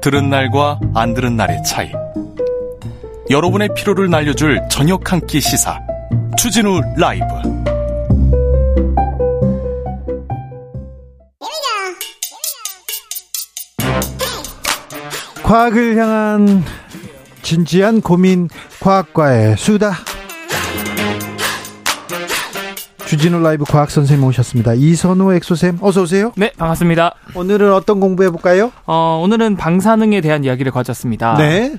들은 날과 안 들은 날의 차이. 여러분의 피로를 날려줄 저녁 한 끼 시사. 추진우 라이브. 과학을 향한 진지한 고민 과학과의 수다. 주진우 라이브 과학 선생님 오셨습니다. 이선호 엑소쌤 어서 오세요. 네, 반갑습니다. 오늘은 어떤 공부해 볼까요? 어, 오늘은 방사능에 대한 이야기를 가졌습니다. 네.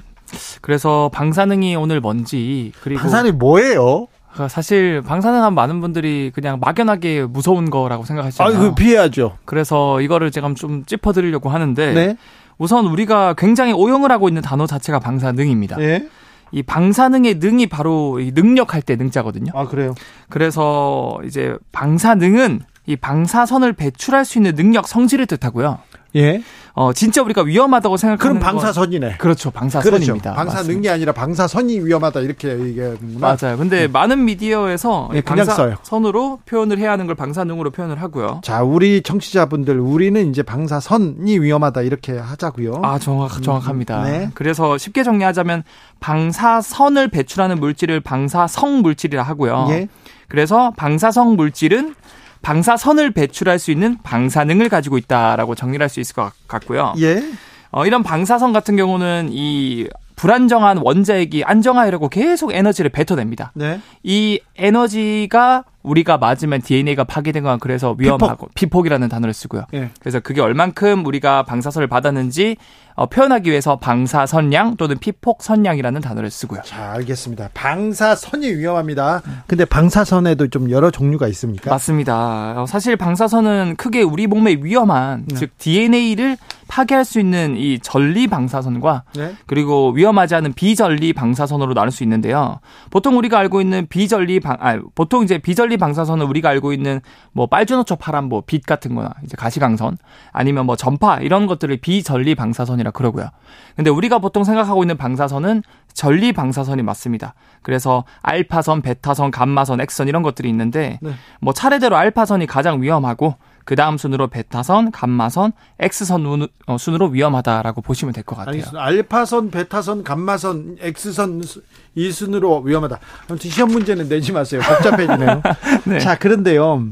그래서 방사능이 오늘 뭔지 그리고 방사능이 뭐예요? 사실 방사능 한 많은 분들이 그냥 막연하게 무서운 거라고 생각하시잖아요. 아, 그 피해야죠. 그래서 이거를 제가 좀 짚어 드리려고 하는데 네. 우선 우리가 굉장히 오용을 하고 있는 단어 자체가 방사능입니다. 네. 이 방사능의 능이 바로 이 능력할 때 능자거든요. 아, 그래요? 그래서 이제 방사능은 이 방사선을 배출할 수 있는 능력 성질을 뜻하고요. 예. 어, 진짜 우리가 위험하다고 생각하는 그럼 방사선이네. 건, 그렇죠. 방사선입니다. 그렇죠. 방사능이 아니라 방사선이 위험하다 이렇게 얘기하는구나. 맞아요. 근데 많은 미디어에서 네, 그냥 써요. 방사선으로 표현을 해야 하는 걸 방사능으로 표현을 하고요. 자, 우리 청취자분들 우리는 이제 방사선이 위험하다 이렇게 하자고요. 아, 정확 정확합니다. 네. 그래서 쉽게 정리하자면 방사선을 배출하는 물질을 방사성 물질이라 하고요. 예. 그래서 방사성 물질은 방사선을 배출할 수 있는 방사능을 가지고 있다라고 정리를 할수 있을 것 같고요. 예. 어, 이런 방사선 같은 경우는 이 불안정한 원자핵이 안정화하려고 계속 에너지를 뱉어냅니다. 네. 이 에너지가 우리가 맞으면 DNA가 파괴된 건 그래서 위험하고 피폭. 이라는 단어를 쓰고요. 예. 그래서 그게 얼만큼 우리가 방사선을 받았는지 어, 표현하기 위해서 방사선량 또는 피폭선량이라는 단어를 쓰고요. 자, 알겠습니다. 방사선이 위험합니다. 근데 방사선에도 좀 여러 종류가 있습니까? 맞습니다. 어, 사실 방사선은 크게 우리 몸에 위험한 네. 즉 DNA를 파괴할 수 있는 이 전리 방사선과 네. 그리고 위험하지 않은 비전리 방사선으로 나눌 수 있는데요. 보통 우리가 알고 있는 비전리 방, 아, 보통 이제 비전리 방사선은 우리가 알고 있는 뭐 빨주노초 파란보, 빛 같은 거나 이제 가시광선 아니면 뭐 전파 이런 것들을 비전리 방사선이라 그러고요. 근데 우리가 보통 생각하고 있는 방사선은 전리 방사선이 맞습니다. 그래서 알파선, 베타선, 감마선, 엑선 이런 것들이 있는데 네. 뭐 차례대로 알파선이 가장 위험하고 그 다음 순으로 베타선, 감마선, X선 운- 어, 순으로 위험하다라고 보시면 될 것 같아요. 알겠습니다. 알파선, 베타선, 감마선, X선 수- 이 순으로 위험하다. 아무튼 시험 문제는 내지 마세요. 복잡해지네요. 네. 자, 그런데요.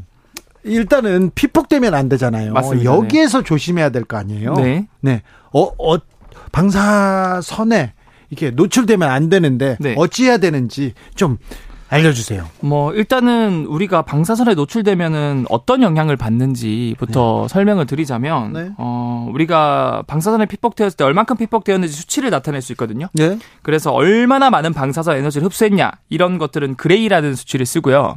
일단은 피폭되면 안 되잖아요. 맞습니다. 여기에서 조심해야 될 거 아니에요. 네. 네. 어, 어, 방사선에 이렇게 노출되면 안 되는데 네. 어찌해야 되는지 좀 알려주세요. 뭐 일단은 우리가 방사선에 노출되면은 어떤 영향을 받는지부터 설명을 드리자면 네. 어 우리가 방사선에 피폭되었을 때 얼만큼 피폭되었는지 수치를 나타낼 수 있거든요. 네. 그래서 얼마나 많은 방사선 에너지를 흡수했냐 이런 것들은 그레이라는 수치를 쓰고요.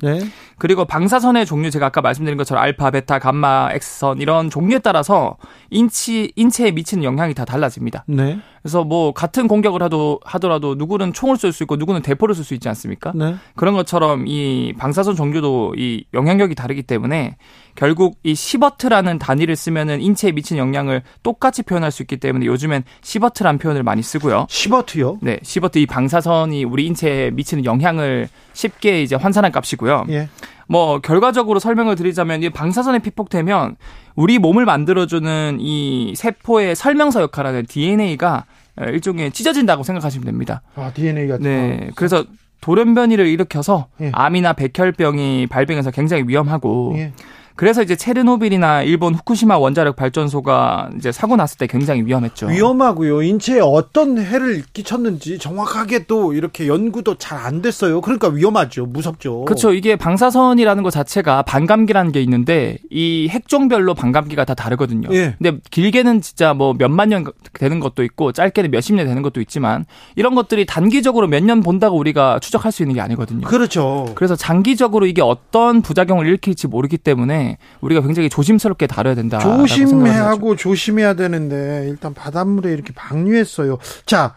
네. 그리고 방사선의 종류 제가 아까 말씀드린 것처럼 알파, 베타, 감마, 엑스선 이런 종류에 따라서 인치 인체에 미치는 영향이 다 달라집니다. 네. 그래서 뭐 같은 공격을 하도 하더라도 누구는 총을 쏠 수 있고 누구는 대포를 쏠 수 있지 않습니까? 네. 그런 것처럼 이 방사선 종류도 이 영향력이 다르기 때문에 결국 이 시버트라는 단위를 쓰면은 인체에 미치는 영향을 똑같이 표현할 수 있기 때문에 요즘엔 시버트란 표현을 많이 쓰고요. 시버트요. 네, 시버트 이 방사선이 우리 인체에 미치는 영향을 쉽게 이제 환산한 값이고요. 예. 뭐 결과적으로 설명을 드리자면 이 방사선에 피폭되면 우리 몸을 만들어주는 이 세포의 설명서 역할하는 DNA가 일종의 찢어진다고 생각하시면 됩니다. 아, DNA가 네, 그래서 돌연변이를 일으켜서 예. 암이나 백혈병이 발병해서 굉장히 위험하고 예. 그래서 이제 체르노빌이나 일본 후쿠시마 원자력 발전소가 이제 사고 났을 때 굉장히 위험했죠. 위험하고요. 인체에 어떤 해를 끼쳤는지 정확하게 또 이렇게 연구도 잘 안 됐어요. 그러니까 위험하죠. 무섭죠. 그렇죠. 이게 방사선이라는 것 자체가 반감기라는 게 있는데 이 핵종별로 반감기가 다 다르거든요. 예. 근데 길게는 진짜 뭐 몇만 년 되는 것도 있고 짧게는 몇십 년 되는 것도 있지만 이런 것들이 단기적으로 몇 년 본다고 우리가 추적할 수 있는 게 아니거든요. 그렇죠. 그래서 장기적으로 이게 어떤 부작용을 일으킬지 모르기 때문에 때문에 우리가 굉장히 조심스럽게 다뤄야 된다. 조심하고 조심해야 되는데 일단 바닷물에 이렇게 방류했어요. 자,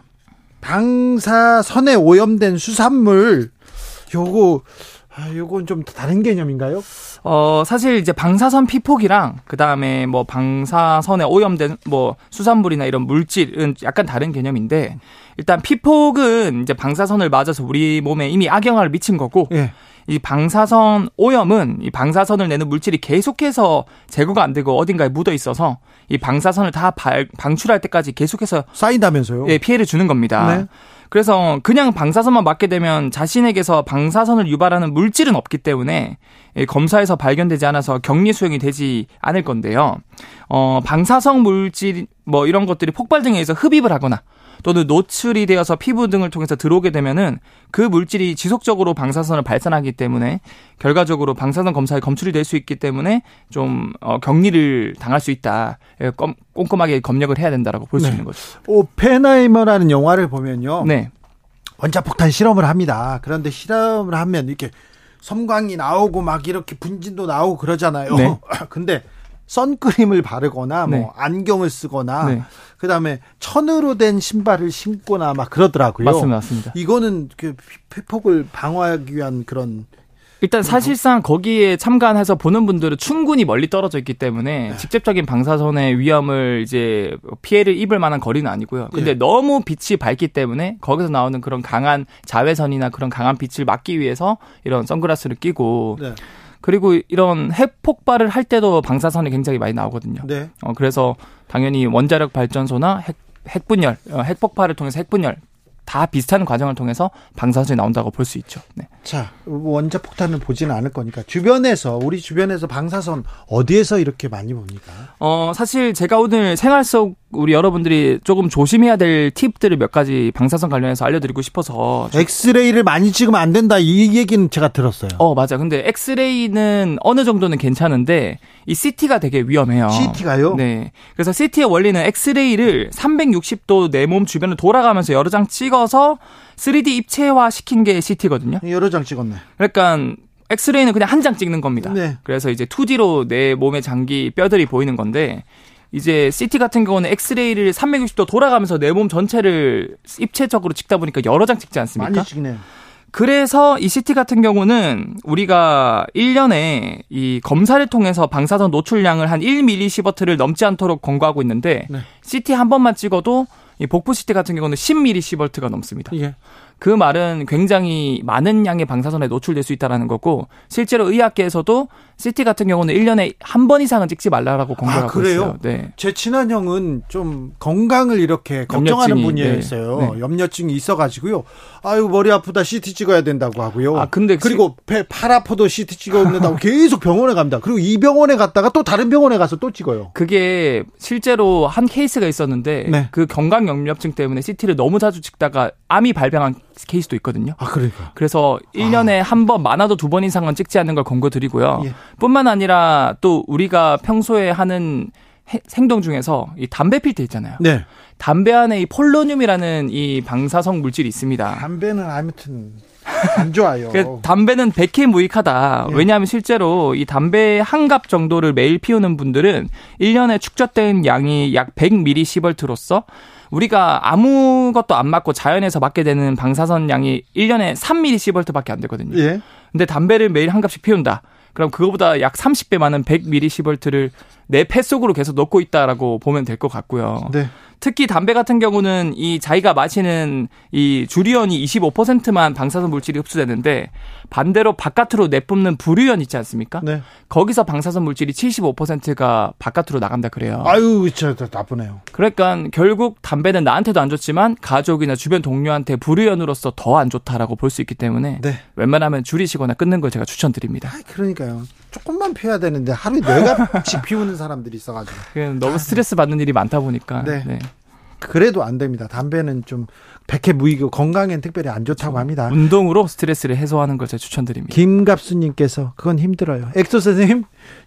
방사선에 오염된 수산물 요거 아, 요건 좀 다른 개념인가요? 어, 사실 이제 방사선 피폭이랑 그다음에 뭐 방사선에 오염된 뭐 수산물이나 이런 물질은 약간 다른 개념인데 일단 피폭은 이제 방사선을 맞아서 우리 몸에 이미 악영향을 미친 거고 예. 이 방사선 오염은 이 방사선을 내는 물질이 계속해서 제거가 안 되고 어딘가에 묻어 있어서 이 방사선을 다 발, 방출할 때까지 계속해서 쌓인다면서요? 예, 피해를 주는 겁니다. 네. 그래서 그냥 방사선만 맞게 되면 자신에게서 방사선을 유발하는 물질은 없기 때문에 검사에서 발견되지 않아서 격리 수용이 되지 않을 건데요. 어, 방사성 물질 뭐 이런 것들이 폭발 등에 의해서 흡입을 하거나 또는 노출이 되어서 피부 등을 통해서 들어오게 되면은 그 물질이 지속적으로 방사선을 발산하기 때문에 결과적으로 방사선 검사에 검출이 될 수 있기 때문에 좀 어, 격리를 당할 수 있다. 예, 꼼, 꼼꼼하게 검역을 해야 된다라고 볼수 네. 있는 거죠. 오펜하이머라는 영화를 보면요. 네. 원자폭탄 실험을 합니다. 그런데 실험을 하면 이렇게 섬광이 나오고 막 이렇게 분진도 나오고 그러잖아요. 네. 근데 선크림을 바르거나 뭐 네. 안경을 쓰거나 네. 그다음에 천으로 된 신발을 신거나 막 그러더라고요. 맞습니다. 맞습니다. 이거는 그 피폭을 방어하기 위한 그런 일단 사실상 거기에 참관해서 보는 분들은 충분히 멀리 떨어져 있기 때문에 네. 직접적인 방사선의 위험을 이제 피해를 입을 만한 거리는 아니고요. 근데 네. 너무 빛이 밝기 때문에 거기서 나오는 그런 강한 자외선이나 그런 강한 빛을 막기 위해서 이런 선글라스를 끼고 네. 그리고 이런 핵 폭발을 할 때도 방사선이 굉장히 많이 나오거든요. 네. 어, 그래서 당연히 원자력 발전소나 핵, 핵분열, 어, 핵폭발을 통해서 핵분열 다 비슷한 과정을 통해서 방사선이 나온다고 볼 수 있죠. 네. 자, 원자 폭탄을 보지는 않을 거니까 주변에서 우리 주변에서 방사선 어디에서 이렇게 많이 봅니까? 어, 사실 제가 오늘 생활 속 우리 여러분들이 조금 조심해야 될 팁들을 몇 가지 방사선 관련해서 알려드리고 싶어서 엑스레이를 많이 찍으면 안 된다 이 얘기는 제가 들었어요. 어, 맞아. 근데 엑스레이는 어느 정도는 괜찮은데 이 CT가 되게 위험해요. CT가요? 네. 그래서 CT의 원리는 엑스레이를 360도 내 몸 주변을 돌아가면서 여러 장 찍어서 3D 입체화 시킨 게 CT거든요. 여러 장 찍었네. 그러니까 엑스레이는 그냥 한 장 찍는 겁니다. 네. 그래서 이제 2D로 내 몸의 장기 뼈들이 보이는 건데 이제 CT 같은 경우는 엑스레이를 360도 돌아가면서 내 몸 전체를 입체적으로 찍다 보니까 여러 장 찍지 않습니까? 많이 찍네. 그래서 이 CT 같은 경우는 우리가 1년에 이 검사를 통해서 방사선 노출량을 한 1mS를 넘지 않도록 권고하고 있는데 네. CT 한 번만 찍어도 이 복부 CT 같은 경우는 10mS가 넘습니다. 예. 그 말은 굉장히 많은 양의 방사선에 노출될 수 있다라는 거고 실제로 의학계에서도 CT 같은 경우는 1년에 한 번 이상은 찍지 말라라고 권고하고 아, 그래요? 있어요. 네. 제 친한 형은 좀 건강을 이렇게 걱정하는 분이었어요. 네. 네. 염려증이 있어 가지고요. 아유 머리 아프다 CT 찍어야 된다고 하고요. 아 근데 그리고 배, 팔 아파도 CT 찍어야 된다고 계속 병원에 갑니다. 그리고 이 병원에 갔다가 또 다른 병원에 가서 또 찍어요. 그게 실제로 한 케이스가 있었는데 네. 그 건강 염려증 때문에 CT를 너무 자주 찍다가 암이 발병한 케이스도 있거든요. 아, 그러니까. 그래서 1년에 아. 한 번, 많아도 두 번 이상은 찍지 않는 걸 권고드리고요. 예. 뿐만 아니라 또 우리가 평소에 하는 해, 행동 중에서 이 담배 필 때 있잖아요. 네. 담배 안에 이 폴로늄이라는 이 방사성 물질이 있습니다. 담배는 아무튼 안 좋아요. 그 담배는 백해 무익하다. 네. 왜냐하면 실제로 이 담배 한 갑 정도를 매일 피우는 분들은 1년에 축적된 양이 약 100mS로서 우리가 아무것도 안 맞고 자연에서 맞게 되는 방사선 양이 1년에 3mS밖에 안 되거든요. 예. 근데 담배를 매일 한 갑씩 피운다. 그럼 그거보다 약 30배 많은 100mS를 내 폐 속으로 계속 넣고 있다라고 보면 될 것 같고요. 네. 특히 담배 같은 경우는 이 자기가 마시는 이 주류연이 25%만 방사선 물질이 흡수되는데 반대로 바깥으로 내뿜는 부류연 있지 않습니까? 네. 거기서 방사선 물질이 75%가 바깥으로 나간다 그래요. 아유, 진짜 나쁘네요. 그러니까 결국 담배는 나한테도 안 좋지만 가족이나 주변 동료한테 부류연으로서 더 안 좋다라고 볼 수 있기 때문에 네. 웬만하면 줄이시거나 끊는 걸 제가 추천드립니다. 아, 그러니까요. 조금만 피워야 되는데 하루에 네갑씩 피우는 사람들이 있어가지고. 너무 스트레스 받는 일이 많다 보니까. 네. 네. 그래도 안 됩니다. 담배는 좀 백해 무익고 건강엔 특별히 안 좋다고 합니다. 운동으로 스트레스를 해소하는 걸 제가 추천드립니다. 김갑수님께서 그건 힘들어요. 엑소 선생님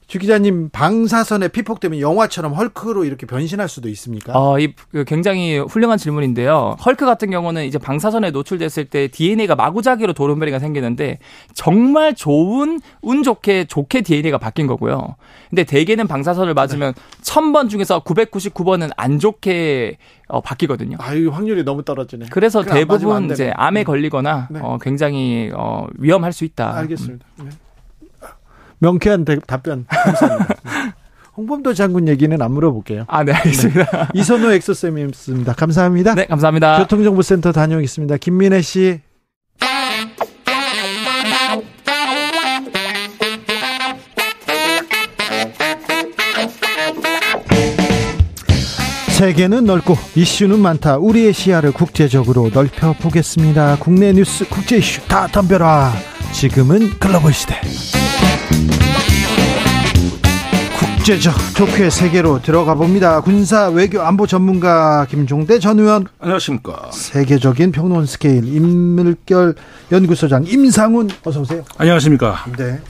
주 기자님 방사선에 피폭되면 영화처럼 헐크로 이렇게 변신할 수도 있습니까? 어, 이그 굉장히 훌륭한 질문인데요. 헐크 같은 경우는 이제 방사선에 노출됐을 때 DNA가 마구잡이로 돌연변이가 생기는데 정말 좋은 운 좋게 좋게 DNA가 바뀐 거고요. 근데 대개는 방사선을 맞으면 네. 1000번 중에서 999번은 안 좋게 어, 바뀌거든요. 아유, 확률이 너무 떨어지네. 그래서 대부분 이제 암에 네. 걸리거나 네. 어, 굉장히 어, 위험할 수 있다. 알겠습니다. 네. 명쾌한 대, 답변 감사합니다. 홍범도 장군 얘기는 안 물어볼게요. 아, 네, 알겠습니다. 네. 이선호 엑소쌤이었습니다. 감사합니다. 네, 감사합니다. 교통정보센터 다녀오겠습니다. 김민혜 씨. 세계는 넓고 이슈는 많다. 우리의 시야를 국제적으로 넓혀 보겠습니다. 국내 뉴스, 국제 이슈 다 덤벼라. 지금은 글로벌 시대. 국제적 토크의 세계로 들어가 봅니다. 군사 외교 안보 전문가 김종대 전 의원. 안녕하십니까. 세계적인 평론 스케일 인문결 연구소장 임상훈 어서 오세요. 안녕하십니까. 네.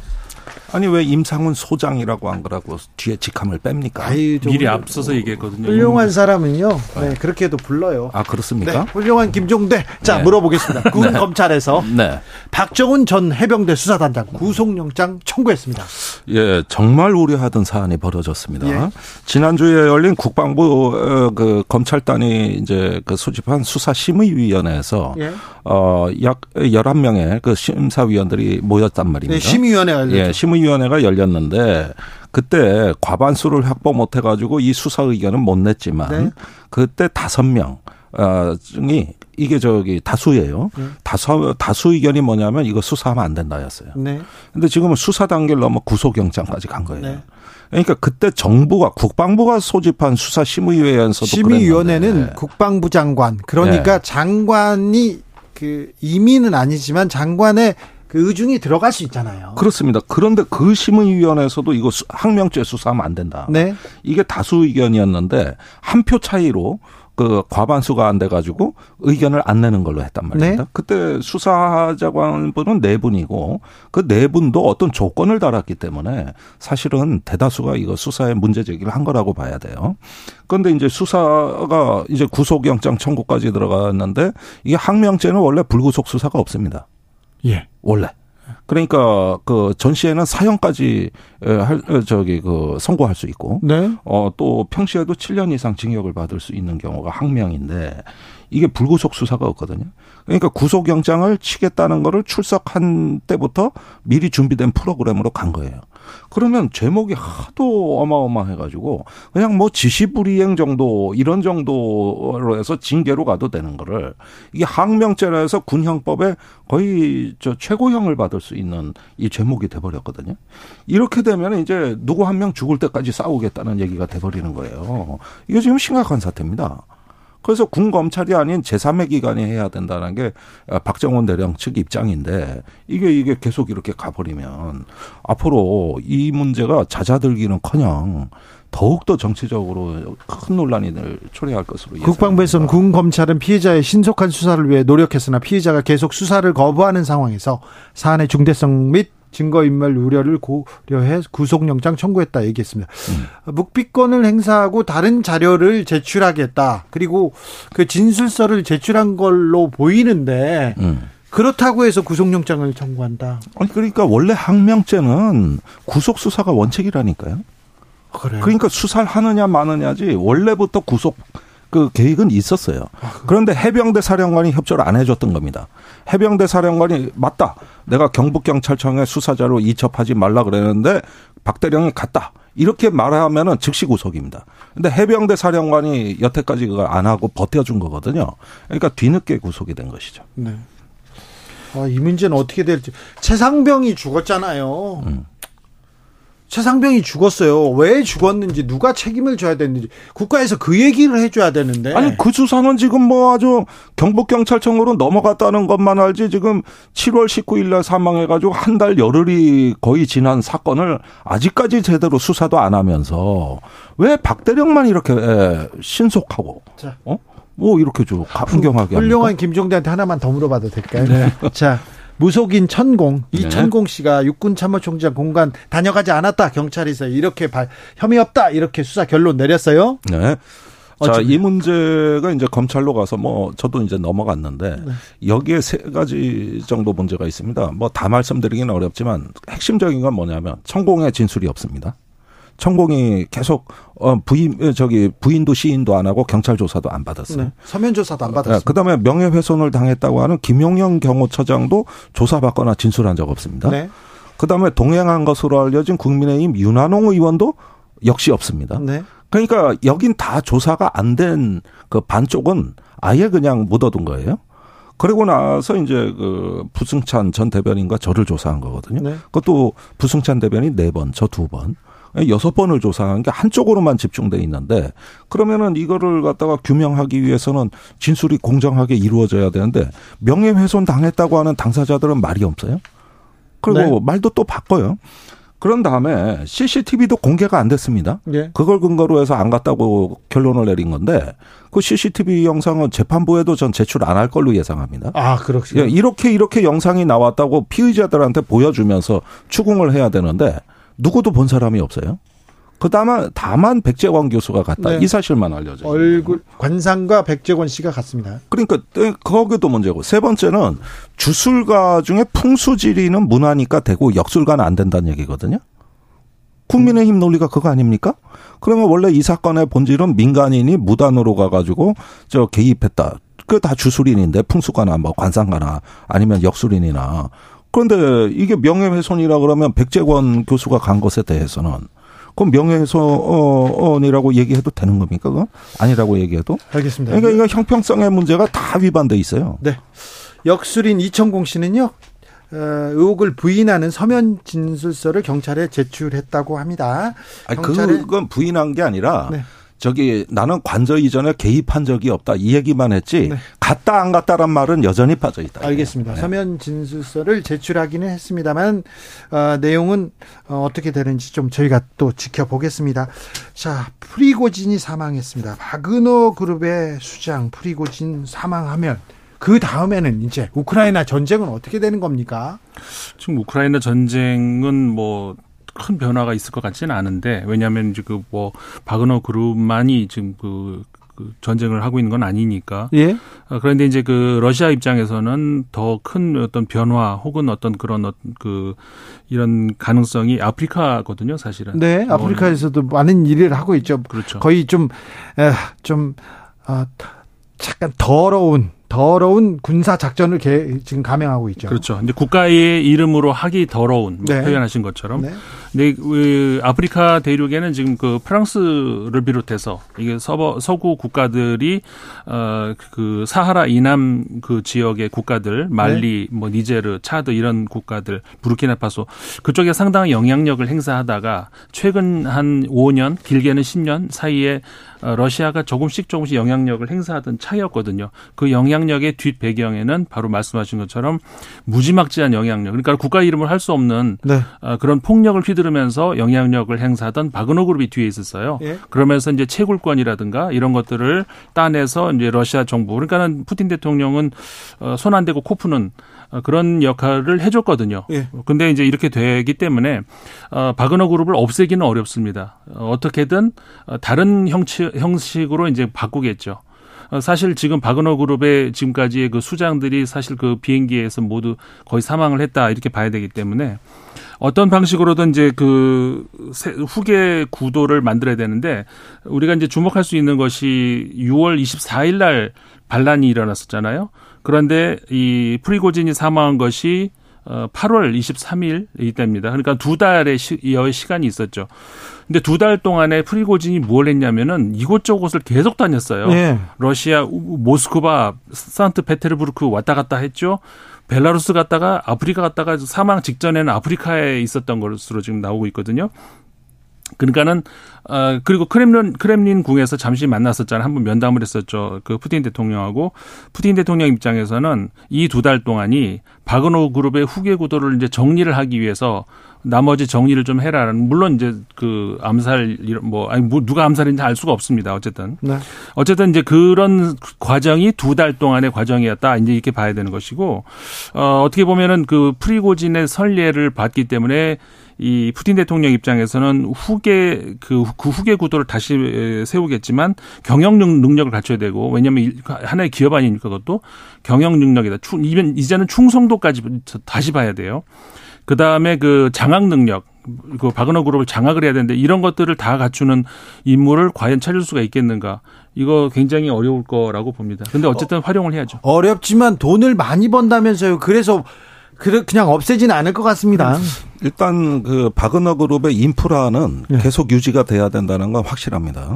아니 왜 임상훈 소장이라고 한 거라고 뒤에 직함을 뺍니까? 아이, 미리 앞서서 얘기했거든요. 훌륭한 사람은요. 네, 그렇게도 불러요. 아 그렇습니까? 네, 훌륭한 김종대. 자 네. 물어보겠습니다. 군 네. 검찰에서 네. 박정훈 전 해병대 수사단장 구속영장 청구했습니다. 예, 정말 우려하던 사안이 벌어졌습니다. 예. 지난주에 열린 국방부 어, 그 검찰단이 이제 그 소집한 수사심의위원회에서 예. 어약 11명의 그 심사위원들이 모였단 말입니다. 네, 심의위원회가 예, 심의 심의위원회가 열렸는데 그때 과반수를 확보 못 해 가지고 이 수사 의견은 못 냈지만 네. 그때 다섯 명 어, 중이 이게 저기 다수예요. 네. 다수 다수 의견이 뭐냐면 이거 수사하면 안 된다였어요. 네. 근데 지금은 수사 단계를 넘어 구속영장까지 간 거예요. 네. 그러니까 그때 정부가 국방부가 소집한 수사 심의위원회에서도 심의위원회는 국방부 장관 그러니까 네. 장관이 그 임의는 아니지만 장관의 그 의중이 들어갈 수 있잖아요. 그렇습니다. 그런데 그 심의위원회에서도 이거 항명죄 수사하면 안 된다. 네. 이게 다수 의견이었는데 한 표 차이로 그 과반수가 안 돼가지고 의견을 안 내는 걸로 했단 말입니다. 네. 그때 수사자관분은 네 분이고 그 네 분도 어떤 조건을 달았기 때문에 사실은 대다수가 이거 수사에 문제 제기를 한 거라고 봐야 돼요. 그런데 이제 수사가 이제 구속영장 청구까지 들어갔는데 이게 항명죄는 원래 불구속 수사가 없습니다. 예. 원래. 그러니까 그 전 시에는 사형까지 할 저기 그 선고할 수 있고 네. 어또 평시에도 7년 이상 징역을 받을 수 있는 경우가 항명인데 이게 불구속 수사가 없거든요. 그러니까 구속영장을 치겠다는 거를 출석한 때부터 미리 준비된 프로그램으로 간 거예요. 그러면 제목이 하도 어마어마해가지고 그냥 뭐 지시불이행 정도 이런 정도로 해서 징계로 가도 되는 거를 이게 항명죄라 해서 군형법에 거의 저 최고형을 받을 수 있는 이 제목이 돼버렸거든요. 이렇게 되면 이제 누구 한 명 죽을 때까지 싸우겠다는 얘기가 돼버리는 거예요. 이게 지금 심각한 사태입니다. 그래서 군 검찰이 아닌 제3의 기관이 해야 된다는 게 박정원 대령 측 입장인데 이게 이게 계속 이렇게 가버리면 앞으로 이 문제가 잦아들기는커녕 더욱더 정치적으로 큰 논란이 초래할 것으로. 국방부에서는 군 검찰은 피해자의 신속한 수사를 위해 노력했으나 피해자가 계속 수사를 거부하는 상황에서 사안의 중대성 및 증거인멸 우려를 고려해 구속영장 청구했다 얘기했습니다. 음. 묵비권을 행사하고 다른 자료를 제출하겠다. 그리고 그 진술서를 제출한 걸로 보이는데 음. 그렇다고 해서 구속영장을 청구한다. 아니 그러니까 원래 항명죄는 구속 수사가 원칙이라니까요. 그래요? 그러니까 수사를 하느냐 마느냐지 원래부터 구속 그 계획은 있었어요. 아, 그런데 해병대 사령관이 협조를 안 해줬던 겁니다. 해병대 사령관이 맞다. 내가 경북경찰청에 수사자로 이첩하지 말라 그랬는데 박대령이 갔다. 이렇게 말하면은 즉시 구속입니다. 근데 해병대 사령관이 여태까지 그걸 안 하고 버텨준 거거든요. 그러니까 뒤늦게 구속이 된 것이죠. 네. 아, 이 문제는 어떻게 될지. 최상병이 죽었잖아요. 음. 최상병이 죽었어요. 왜 죽었는지 누가 책임을 져야 되는지 국가에서 그 얘기를 해줘야 되는데. 아니 그 수사는 지금 뭐 아주 경북 경찰청으로 넘어갔다는 것만 알지 지금 7월 19일 날 사망해가지고 한 달 열흘이 거의 지난 사건을 아직까지 제대로 수사도 안 하면서 왜 박대령만 이렇게 신속하고 자. 어? 뭐 이렇게 좀 가풍경하게 훌륭한 김종대한테 하나만 더 물어봐도 될까요? 네. 자 무속인 천공 이 네. 천공 씨가 육군 참모총장 공간 다녀가지 않았다 경찰에서 이렇게 발, 혐의 없다 이렇게 수사 결론 내렸어요. 네. 자, 이 문제가 이제 검찰로 가서 뭐 저도 이제 넘어갔는데 네. 여기에 세 가지 정도 문제가 있습니다. 뭐 다 말씀드리기는 어렵지만 핵심적인 건 뭐냐면 천공의 진술이 없습니다. 천공이 계속 어 부인 저기 부인도 시인도 안 하고 경찰 조사도 안 받았어요. 네. 서면 조사도 안 받았어요. 네. 그다음에 명예훼손을 당했다고 하는 김용영 경호처장도 조사받거나 진술한 적 없습니다. 네. 그다음에 동행한 것으로 알려진 국민의힘 윤한홍 의원도 역시 없습니다. 네. 그러니까 여긴 다 조사가 안 된 그 반쪽은 아예 그냥 묻어둔 거예요. 그리고 나서 이제 그 부승찬 전 대변인과 저를 조사한 거거든요. 네. 그것도 부승찬 대변인 네 번, 저 두 번. 여섯 번을 조사한 게 한쪽으로만 집중돼 있는데 그러면은 이거를 갖다가 규명하기 위해서는 진술이 공정하게 이루어져야 되는데 명예훼손 당했다고 하는 당사자들은 말이 없어요. 그리고 네. 말도 또 바꿔요. 그런 다음에 CCTV도 공개가 안 됐습니다. 예. 그걸 근거로 해서 안 갔다고 결론을 내린 건데 그 CCTV 영상은 재판부에도 전 제출 안 할 걸로 예상합니다. 아, 그렇군요. 예, 이렇게 이렇게 영상이 나왔다고 피의자들한테 보여주면서 추궁을 해야 되는데 누구도 본 사람이 없어요. 그 다만 다만 백재원 교수가 갔다 네. 이 사실만 알려져. 얼굴 관상과 백재원 씨가 갔습니다. 그러니까 네, 거기도 문제고 세 번째는 주술가 중에 풍수지리는 문화니까 되고 역술가는 안 된다는 얘기거든요. 국민의힘 논리가 그거 아닙니까? 그러면 원래 이 사건의 본질은 민간인이 무단으로 가가지고 저 개입했다. 그 다 주술인인데 풍수가나 뭐 관상가나 아니면 역술인이나 그런데 이게 명예훼손이라 그러면 백재권 교수가 간 것에 대해서는 그럼 명예훼손이라고 얘기해도 되는 겁니까? 그거? 아니라고 얘기해도? 알겠습니다. 그러니까 이거 형평성의 문제가 다 위반돼 있어요. 네. 역술인 이천공 씨는요. 어, 의혹을 부인하는 서면 진술서를 경찰에 제출했다고 합니다. 아니, 그건 부인한 게 아니라 네. 저기 나는 관저 이전에 개입한 적이 없다 이 얘기만 했지 네. 갔다 안 갔다란 말은 여전히 빠져 있다. 알겠습니다. 네. 서면 진술서를 제출하기는 했습니다만 어, 내용은 어, 어떻게 되는지 좀 저희가 또 지켜보겠습니다. 자 프리고진이 사망했습니다. 바그너 그룹의 수장 프리고진 사망하면 그 다음에는 이제 우크라이나 전쟁은 어떻게 되는 겁니까? 지금 우크라이나 전쟁은 뭐큰 변화가 있을 것 같지는 않은데 왜냐하면 이제 그뭐 바그너 그룹만이 지금 그, 그 전쟁을 하고 있는 건 아니니까. 예. 어, 그런데 이제 그 러시아 입장에서는 더 큰 어떤 변화 혹은 어떤 그런 어떤 그 이런 가능성이 아프리카거든요, 사실은. 네, 아프리카에서도 많은 일을 하고 있죠. 그렇죠. 거의 좀, 에, 좀, 아, 잠깐 더러운 더러운 군사 작전을 지금 감행하고 있죠. 그렇죠. 근데 국가의 이름으로 하기 더러운 뭐 네. 표현하신 것처럼. 네. 근데 그 아프리카 대륙에는 지금 그 프랑스를 비롯해서 이게 서버 서구 국가들이 어그 사하라 이남 그 지역의 국가들 말리 네. 뭐 니제르 차드 이런 국가들 부르키나파소 그쪽에 상당한 영향력을 행사하다가 최근 한 5년 길게는 10년 사이에 어, 러시아가 조금씩 조금씩 영향력을 행사하던 차이였거든요. 그 영향 력의 뒷 배경에는 바로 말씀하신 것처럼 무지막지한 영향력. 그러니까 국가 이름을 할 수 없는 네. 어, 그런 폭력을 휘두르면서 영향력을 행사하던 바그너 그룹이 뒤에 있었어요. 예? 그러면서 이제 채굴권이라든가 이런 것들을 따내서 이제 러시아 정부 그러니까는 푸틴 대통령은 어, 손안 대고 코 푸는 어, 그런 역할을 해줬거든요. 예. 근데 이제 이렇게 되기 때문에 어, 바그너 그룹을 없애기는 어렵습니다. 어, 어떻게든 어, 다른 형식, 형식으로 이제 바꾸겠죠. 사실 지금 바그너 그룹의 지금까지의 그 수장들이 사실 그 비행기에서 모두 거의 사망을 했다 이렇게 봐야 되기 때문에 어떤 방식으로든 이제 그 후계 구도를 만들어야 되는데 우리가 이제 주목할 수 있는 것이 6월 24일 날 반란이 일어났었잖아요. 그런데 이 프리고진이 사망한 것이 어 8월 23일 이때입니다. 그러니까 두 달의 시, 여 시간이 있었죠. 근데 두 달 동안에 프리고진이 뭘 했냐면은 이곳저곳을 계속 다녔어요. 네. 러시아 모스크바, 산트페테르부르크 왔다 갔다 했죠. 벨라루스 갔다가 아프리카 갔다가 사망 직전에는 아프리카에 있었던 것으로 지금 나오고 있거든요. 그러니까는 어 그리고 크렘린 크렘린 궁에서 잠시 만났었잖아요. 한번 면담을 했었죠. 그 푸틴 대통령하고 푸틴 대통령 입장에서는 이 두 달 동안이 바그너 그룹의 후계 구도를 이제 정리를 하기 위해서 나머지 정리를 좀 해라는 물론 이제 그 암살 뭐 아니 뭐 누가 암살인지 알 수가 없습니다. 어쨌든 네. 어쨌든 이제 그런 과정이 두 달 동안의 과정이었다. 이제 이렇게 봐야 되는 것이고 어 어떻게 보면은 그 프리고진의 선례를 봤기 때문에 이 푸틴 대통령 입장에서는 후계 그, 그 후계 구도를 다시 세우겠지만 경영 능력을 갖춰야 되고 왜냐하면 하나의 기업 아니니까 그것도 경영 능력이다. 이제는 충성도까지 다시 봐야 돼요. 그 다음에 그 장악 능력, 그 바그너 그룹을 장악을 해야 되는데 이런 것들을 다 갖추는 인물을 과연 찾을 수가 있겠는가? 이거 굉장히 어려울 거라고 봅니다. 근데 어쨌든 어, 활용을 해야죠. 어렵지만 돈을 많이 번다면서요. 그래서 그냥 없애지는 않을 것 같습니다. 일단 그 바그너 그룹의 인프라는 네. 계속 유지가 돼야 된다는 건 확실합니다.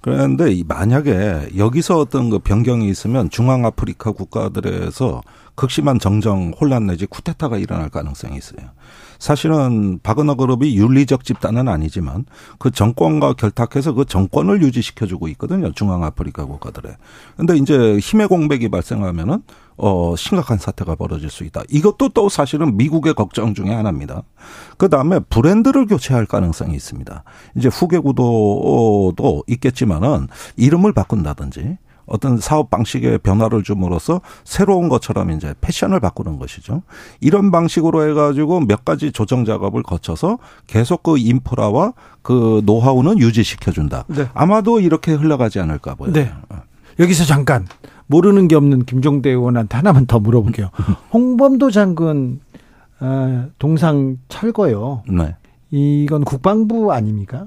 그런데 만약에 여기서 어떤 그 변경이 있으면 중앙 아프리카 국가들에서 극심한 정정 혼란 내지 쿠데타가 일어날 가능성이 있어요. 사실은 바그너 그룹이 윤리적 집단은 아니지만 그 정권과 결탁해서 그 정권을 유지시켜주고 있거든요. 중앙아프리카 국가들에. 근데 이제 힘의 공백이 발생하면은 어, 심각한 사태가 벌어질 수 있다. 이것도 또 사실은 미국의 걱정 중의 하나입니다. 그 다음에 브랜드를 교체할 가능성이 있습니다. 이제 후계 구도도 있겠지만은 이름을 바꾼다든지 어떤 사업 방식의 변화를 줌으로써 새로운 것처럼 이제 패션을 바꾸는 것이죠. 이런 방식으로 해가지고 몇 가지 조정 작업을 거쳐서 계속 그 인프라와 그 노하우는 유지시켜준다. 네. 아마도 이렇게 흘러가지 않을까 보여요. 네. 여기서 잠깐 모르는 게 없는 김종대 의원한테 하나만 더 물어볼게요. 홍범도 장군 어, 동상 철거요. 네. 이건 국방부 아닙니까?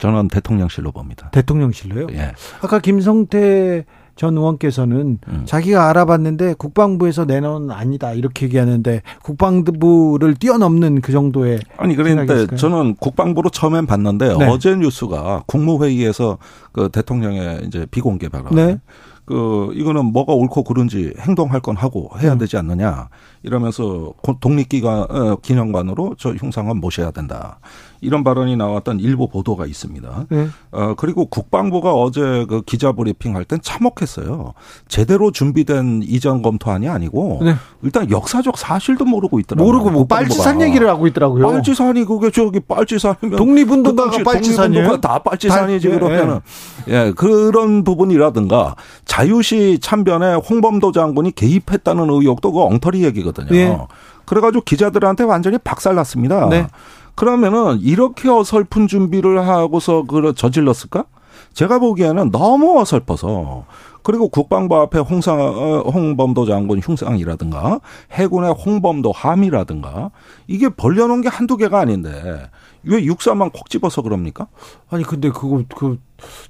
저는 대통령실로 봅니다. 대통령실로요? 예. 아까 김성태 전 의원께서는 음. 자기가 알아봤는데 국방부에서 내놓은 아니다 이렇게 얘기하는데 국방부를 뛰어넘는 그 정도의 아니 그런데 저는 국방부로 처음엔 봤는데 네. 어제 뉴스가 국무회의에서 그 대통령의 이제 비공개 발언 네. 그 이거는 뭐가 옳고 그른지 행동할 건 하고 해야 음. 되지 않느냐 이러면서 독립기관 어, 기념관으로 저 흉상은 모셔야 된다. 이런 발언이 나왔던 일부 보도가 있습니다. 네. 어, 그리고 국방부가 어제 그 기자 브리핑 할 땐 참혹했어요. 제대로 준비된 이전 검토안이 아니고 네. 일단 역사적 사실도 모르고 있더라고요. 모르고 뭐 빨치산 얘기를 하고 있더라고요. 빨치산이 그게 저기 빨치산이면 독립운동가가 그 빨치산이에요? 다 빨치산이지 다, 예, 그러면은 예. 예 그런 부분이라든가 자유시 참변에 홍범도 장군이 개입했다는 의혹도 그 엉터리 얘기거든요. 예. 그래가지고 기자들한테 완전히 박살났습니다. 네. 그러면은 이렇게 어설픈 준비를 하고서 그 저질렀을까? 제가 보기에는 너무 어설퍼서 그리고 국방부 앞에 홍상 어, 홍범도 장군 흉상이라든가 해군의 홍범도 함이라든가 이게 벌려놓은 게 한두 개가 아닌데 왜 육사만 콕 집어서 그럽니까? 아니 근데 그거 그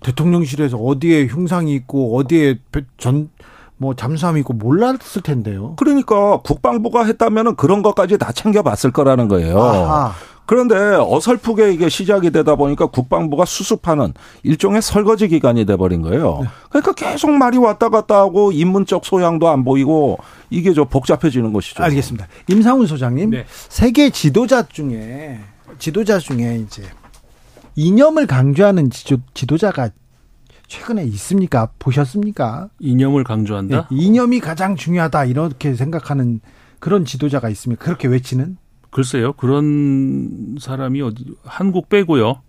대통령실에서 어디에 흉상이 있고 어디에 전 뭐 잠수함이 있고 몰랐을 텐데요. 그러니까 국방부가 했다면은 그런 것까지 다 챙겨봤을 거라는 거예요. 아하. 그런데 어설프게 이게 시작이 되다 보니까 국방부가 수습하는 일종의 설거지 기간이 돼버린 거예요. 네. 그러니까 계속 말이 왔다 갔다 하고 인문적 소양도 안 보이고 이게 좀 복잡해지는 것이죠. 알겠습니다. 임상훈 소장님, 네. 세계 지도자 중에 지도자 중에 이제 이념을 강조하는 지도, 지도자가 최근에 있습니까? 보셨습니까? 이념을 강조한다? 네, 이념이 가장 중요하다 이렇게 생각하는 그런 지도자가 있습니까? 그렇게 외치는? 글쎄요. 그런 사람이 어디 한국 빼고요.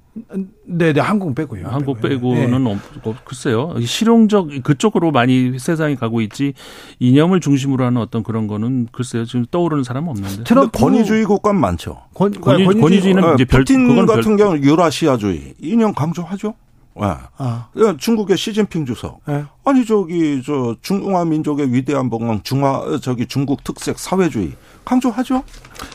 네, 네, 한국 빼고요. 한국 빼고는 네. 없, 글쎄요. 실용적 그쪽으로 많이 세상이 가고 있지 이념을 중심으로 하는 어떤 그런 거는 글쎄요. 지금 떠오르는 사람은 없는데. 트럼프 권위주의 국가 많죠. 권, 권위, 권위주의는 어, 이제 별, 푸틴 같은 경우 유라시아주의 이념 강조하죠. 네. 아. 예, 중국의 시진핑 주석. 네. 아니 저기 저 중화 민족의 위대한 봉황 중화 저기 중국 특색 사회주의 강조하죠.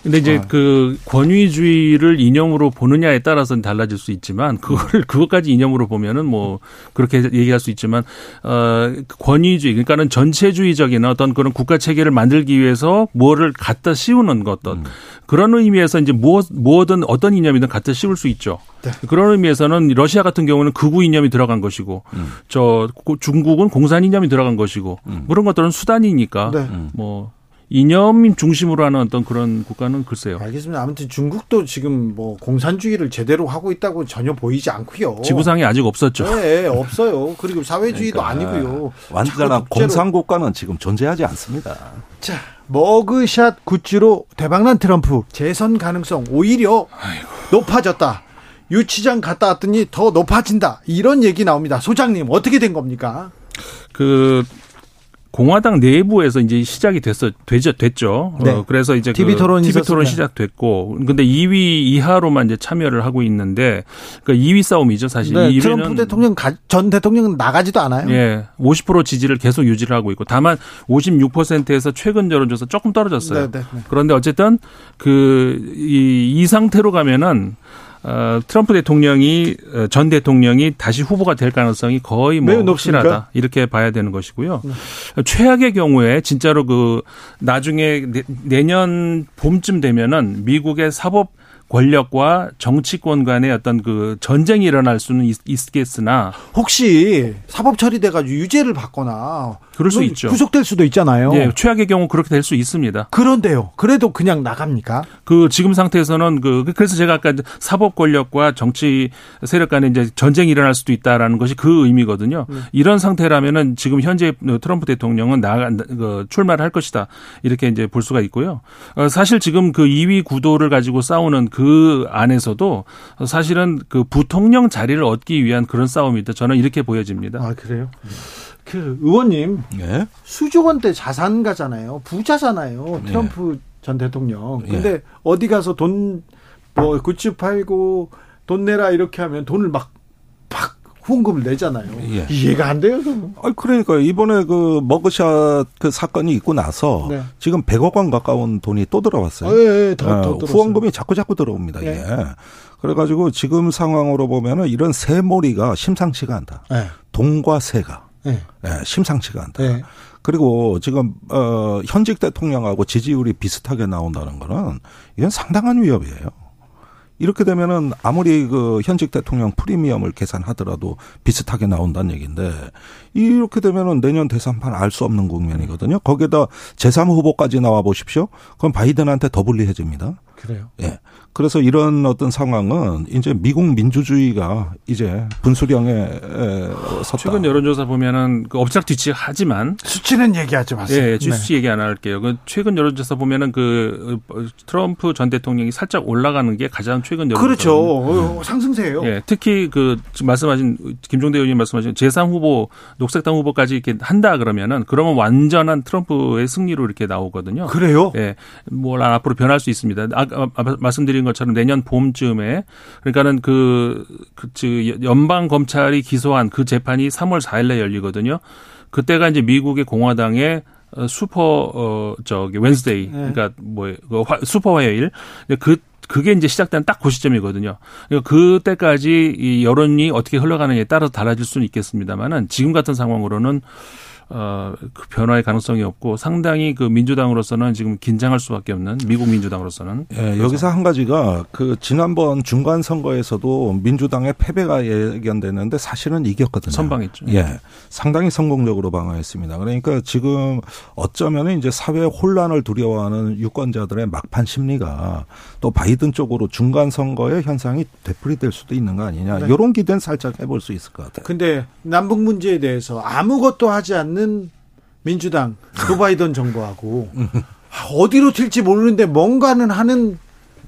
근데 이제 어. 그 권위주의를 이념으로 보느냐에 따라서는 달라질 수 있지만 그거를 그것까지 이념으로 보면은 뭐 그렇게 얘기할 수 있지만 어 권위주의 그러니까는 전체주의적인 어떤 그런 국가 체계를 만들기 위해서 뭐를 갖다 씌우는 것 어떤 음. 그런 의미에서 이제 무엇 뭐든 어떤 이념이든 갖다 씌울 수 있죠. 네. 그런 의미에서는 러시아 같은 경우는 극우 이념이 들어간 것이고 음. 저 중국은 공산 이념이 들어간 것이고 음. 그런 것들은 수단이니까 네. 뭐 이념 중심으로 하는 어떤 그런 국가는 글쎄요. 알겠습니다. 아무튼 중국도 지금 뭐 공산주의를 제대로 하고 있다고 전혀 보이지 않고요. 지구상에 아직 없었죠. 네, 없어요. 그리고 사회주의도 그러니까 아니고요. 완전한 공산 국가는 지금 존재하지 않습니다. 자, 머그샷 굿즈로 대박난 트럼프 재선 가능성 오히려 아이고. 높아졌다. 유치장 갔다 왔더니 더 높아진다. 이런 얘기 나옵니다. 소장님 어떻게 된 겁니까? 그 공화당 내부에서 이제 시작이 됐어 되죠 됐죠. 네. 어, 그래서 이제 TV 토론 그 TV 토론 시작됐고 근데 2위 이하로만 이제 참여를 하고 있는데 그 2위 싸움이죠 사실. 네, 2위는 트럼프 대통령 전 대통령은 나가지도 않아요. 예, 50% 지지를 계속 유지를 하고 있고 다만 56%에서 최근 여론조사 조금 떨어졌어요. 네, 네, 네. 그런데 어쨌든 그 이 이 상태로 가면은 어, 트럼프 대통령이 어, 전 대통령이 다시 후보가 될 가능성이 거의 뭐 확실하다 이렇게 봐야 되는 것이고요. 네. 최악의 경우에 진짜로 그 나중에 내년 봄쯤 되면은 미국의 사법 권력과 정치권 간의 어떤 그 전쟁이 일어날 수는 있, 겠으나 혹시 사법 처리돼가지고 유죄를 받거나 그럴 수 있죠. 구속될 수도 있잖아요. 예, 최악의 경우 그렇게 될 수 있습니다. 그런데요. 그래도 그냥 나갑니까? 그 지금 상태에서는 그 그래서 제가 아까 사법 권력과 정치 세력 간에 이제 전쟁이 일어날 수도 있다라는 것이 그 의미거든요. 음. 이런 상태라면은 지금 현재 트럼프 대통령은 나가 그 출마를 할 것이다. 이렇게 이제 볼 수가 있고요. 어, 사실 지금 그 2위 구도를 가지고 싸우는 그 안에서도 사실은 그 부통령 자리를 얻기 위한 그런 싸움이다. 저는 이렇게 보여집니다. 아, 그래요? 음. 그 의원님 예? 수조 원 대 자산가잖아요. 부자잖아요. 예. 트럼프 예. 전 대통령. 근데 예. 어디 가서 돈 뭐 굿즈 팔고 돈 내라 이렇게 하면 돈을 막팍 후원금을 내잖아요. 예. 이해가 안 돼요. 아 그러니까 이번에 그 머그샷 그 사건이 있고 나서 네. 지금 100억 원 가까운 돈이 또 들어왔어요. 아, 예, 예, 더, 더 어, 후원금이 자꾸 자꾸 들어옵니다. 예. 그래가지고 지금 상황으로 보면은 이런 세몰이가 심상치가 않다. 돈과 세가. 네. 네, 심상치가 않다. 네. 그리고 지금 어 현직 대통령하고 지지율이 비슷하게 나온다는 거는 이건 상당한 위협이에요. 이렇게 되면은 아무리 그 현직 대통령 프리미엄을 계산하더라도 비슷하게 나온다는 얘기인데 이렇게 되면은 내년 대선판 알 수 없는 국면이거든요. 거기에다 제3 후보까지 나와 보십시오. 그럼 바이든한테 더 불리해집니다. 그래요. 예. 그래서 이런 어떤 상황은 이제 미국 민주주의가 이제 분수령에 섰다. 최근 여론조사 보면은 그 엎치락뒤치 하지만 수치는 얘기하지 마세요. 예, 네. 수치 얘기 안 할게요. 그 최근 여론조사 보면은 그 트럼프 전 대통령이 살짝 올라가는 게 가장 최근 여론조사. 그렇죠. 어, 상승세예요. 예, 특히 그 말씀하신 김종대 의원님 말씀하신 제3 후보 녹색당 후보까지 이렇게 한다 그러면은 그러면 완전한 트럼프의 승리로 이렇게 나오거든요. 그래요? 예, 뭐 앞으로 변할 수 있습니다. 아, 아 말씀드린 것처럼 내년 봄쯤에 그러니까는 그, 그 연방 검찰이 기소한 그 재판이 3월 4일에 열리거든요. 그때가 이제 미국의 공화당의 어, 슈퍼 어 저기 Wednesday 네. 그러니까 뭐그 슈퍼 화요일 그 그게 이제 시작된 딱 그 시점이거든요. 그러니까 그때까지 이 여론이 어떻게 흘러가느냐에 따라서 달라질 수는 있겠습니다만은 지금 같은 상황으로는 어, 그 변화의 가능성이 없고 상당히 그 민주당으로서는 지금 긴장할 수밖에 없는 미국 민주당으로서는. 예, 여기서 한 가지가 그 지난번 중간 선거에서도 민주당의 패배가 예견됐는데 사실은 이겼거든요. 선방했죠. 예. 상당히 성공적으로 방어했습니다. 그러니까 지금 어쩌면 이제 사회 혼란을 두려워하는 유권자들의 막판 심리가 또 바이든 쪽으로 중간 선거의 현상이 되풀이될 수도 있는 거 아니냐. 네. 이런 기대는 살짝 해볼 수 있을 것 같아요. 근데 남북 문제에 대해서 아무것도 하지 않는 않는 민주당 조 바이든 정부하고 어디로 튈지 모르는데 뭔가는 하는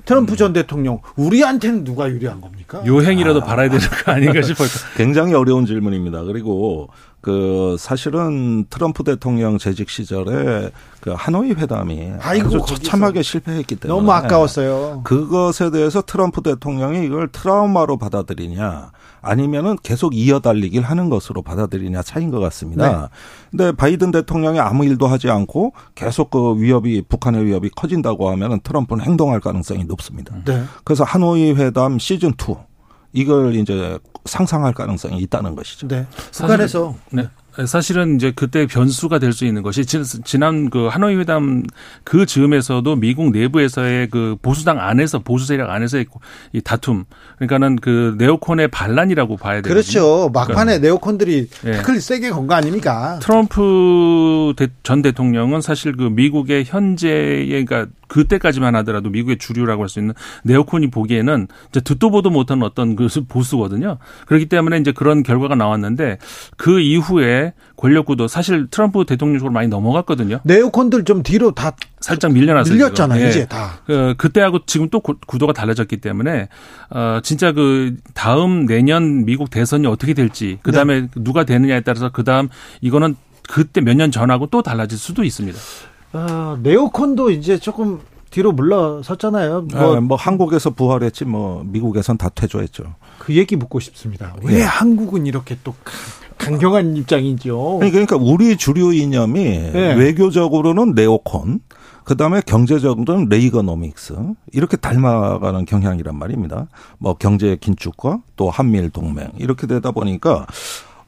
트럼프 전 대통령 우리한테는 누가 유리한 겁니까? 요행이라도 아. 바라야 되는 거 아닌가 싶어요. 굉장히 어려운 질문입니다. 그리고 그 사실은 트럼프 대통령 재직 시절에 그 하노이 회담이 아이고, 아주 처참하게 실패했기 때문에 너무 아까웠어요. 그것에 대해서 트럼프 대통령이 이걸 트라우마로 받아들이냐 아니면은 계속 이어달리길 하는 것으로 받아들이냐 차이인 것 같습니다. 네. 근데 바이든 대통령이 아무 일도 하지 않고 계속 그 위협이 북한의 위협이 커진다고 하면은 트럼프는 행동할 가능성이 높습니다. 네. 그래서 하노이 회담 시즌 2 이걸 이제 상상할 가능성이 있다는 것이죠. 네. 북한에서 네. 사실은 이제 그때 변수가 될 수 있는 것이 지난 그 하노이 회담 그 즈음에서도 미국 내부에서의 그 보수당 안에서 보수 세력 안에서의 이 다툼 그러니까는 그 네오콘의 반란이라고 봐야 되죠. 그렇죠. 막판에 그러니까. 네오콘들이 예. 태클 세게 건 거 아닙니까? 트럼프 전 대통령은 사실 그 미국의 현재의 그러니까 그때까지만 하더라도 미국의 주류라고 할 수 있는 네오콘이 보기에는 이제 듣도 보도 못한 어떤 그 보수거든요. 그렇기 때문에 이제 그런 결과가 나왔는데 그 이후에 권력구도 사실 트럼프 대통령 쪽으로 많이 넘어갔거든요. 네오콘들 좀 뒤로 다 살짝 밀려났어요. 밀렸잖아요, 예. 이제 다. 그 그때하고 지금 또 구도가 달라졌기 때문에 어 진짜 그 다음 내년 미국 대선이 어떻게 될지 그다음에 네. 누가 되느냐에 따라서 그다음 이거는 그때 몇 년 전하고 또 달라질 수도 있습니다. 아, 네오콘도 이제 조금 뒤로 물러섰잖아요. 뭐, 네, 뭐 한국에서 부활했지 뭐 미국에선 다 퇴조했죠. 그 얘기 묻고 싶습니다. 왜 네. 한국은 이렇게 또 강경한 입장이죠? 그러니까 우리 주류 이념이 네. 외교적으로는 네오콘, 그 다음에 경제적으로는 레이거노믹스 이렇게 닮아가는 경향이란 말입니다. 뭐 경제 긴축과 또 한미일 동맹 이렇게 되다 보니까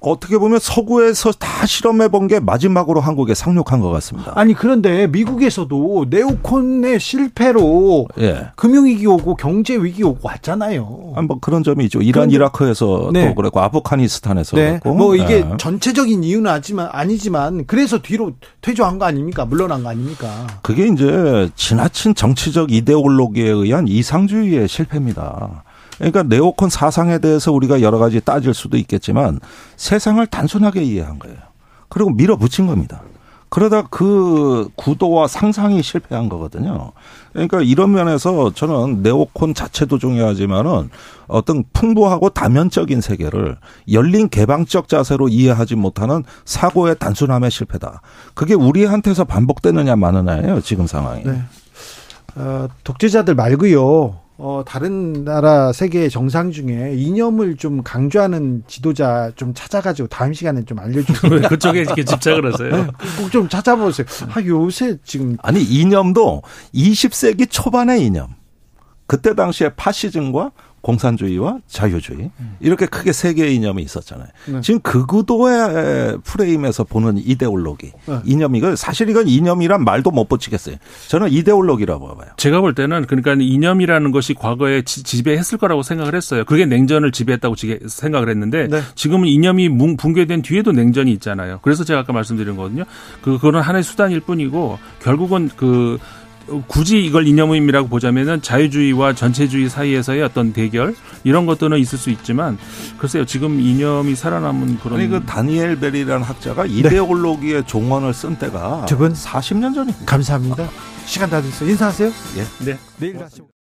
어떻게 보면 서구에서 다 실험해 본 게 마지막으로 한국에 상륙한 것 같습니다. 아니 그런데 미국에서도 네오콘의 실패로 예. 금융 위기 오고 경제 위기 오고 왔잖아요. 아, 뭐 그런 점이 있죠. 이란 그런데, 이라크에서 네. 또 그랬고 아프가니스탄에서 네. 그랬고. 뭐 이게 네. 전체적인 이유는 아니지만 아니지만 그래서 뒤로 퇴조한 거 아닙니까? 물러난 거 아닙니까? 그게 이제 지나친 정치적 이데올로기에 의한 이상주의의 실패입니다. 그러니까 네오콘 사상에 대해서 우리가 여러 가지 따질 수도 있겠지만 세상을 단순하게 이해한 거예요. 그리고 밀어붙인 겁니다. 그러다 그 구도와 상상이 실패한 거거든요. 그러니까 이런 면에서 저는 네오콘 자체도 중요하지만은 어떤 풍부하고 다면적인 세계를 열린 개방적 자세로 이해하지 못하는 사고의 단순함의 실패다. 그게 우리한테서 반복되느냐 마느냐예요. 지금 상황이. 네. 어, 독재자들 말고요. 어, 다른 나라 세계 정상 중에 이념을 좀 강조하는 지도자 좀 찾아가지고 다음 시간에 좀 알려주세요. 그쪽에 이렇게 집착을 하세요? 네, 꼭좀 찾아보세요. 아, 요새 지금. 아니, 이념도 20세기 초반의 이념. 그때 당시에 파시즘과 공산주의와 자유주의 이렇게 크게 세 개의 이념이 있었잖아요. 네. 지금 그 구도의 프레임에서 보는 이데올로기 네. 이념 이거 사실 이건 이념이란 말도 못 붙이겠어요. 저는 이데올로기라고 봐요. 제가 볼 때는 그러니까 이념이라는 것이 과거에 지배했을 거라고 생각을 했어요. 그게 냉전을 지배했다고 생각을 했는데 네. 지금은 이념이 붕괴된 뒤에도 냉전이 있잖아요. 그래서 제가 아까 말씀드린 거거든요. 그 그거는 하나의 수단일 뿐이고 결국은 그 굳이 이걸 이념의미라고 보자면은 자유주의와 전체주의 사이에서의 어떤 대결 이런 것들은 있을 수 있지만 글쎄요 지금 이념이 살아남은 그런 아니 그 다니엘 벨이라는 학자가 네. 이데올로기의 종언을 쓴 때가 저건 40년 전입니다. 감사합니다. 시간 다 됐어요. 인사하세요. 예. 네. 내일 다시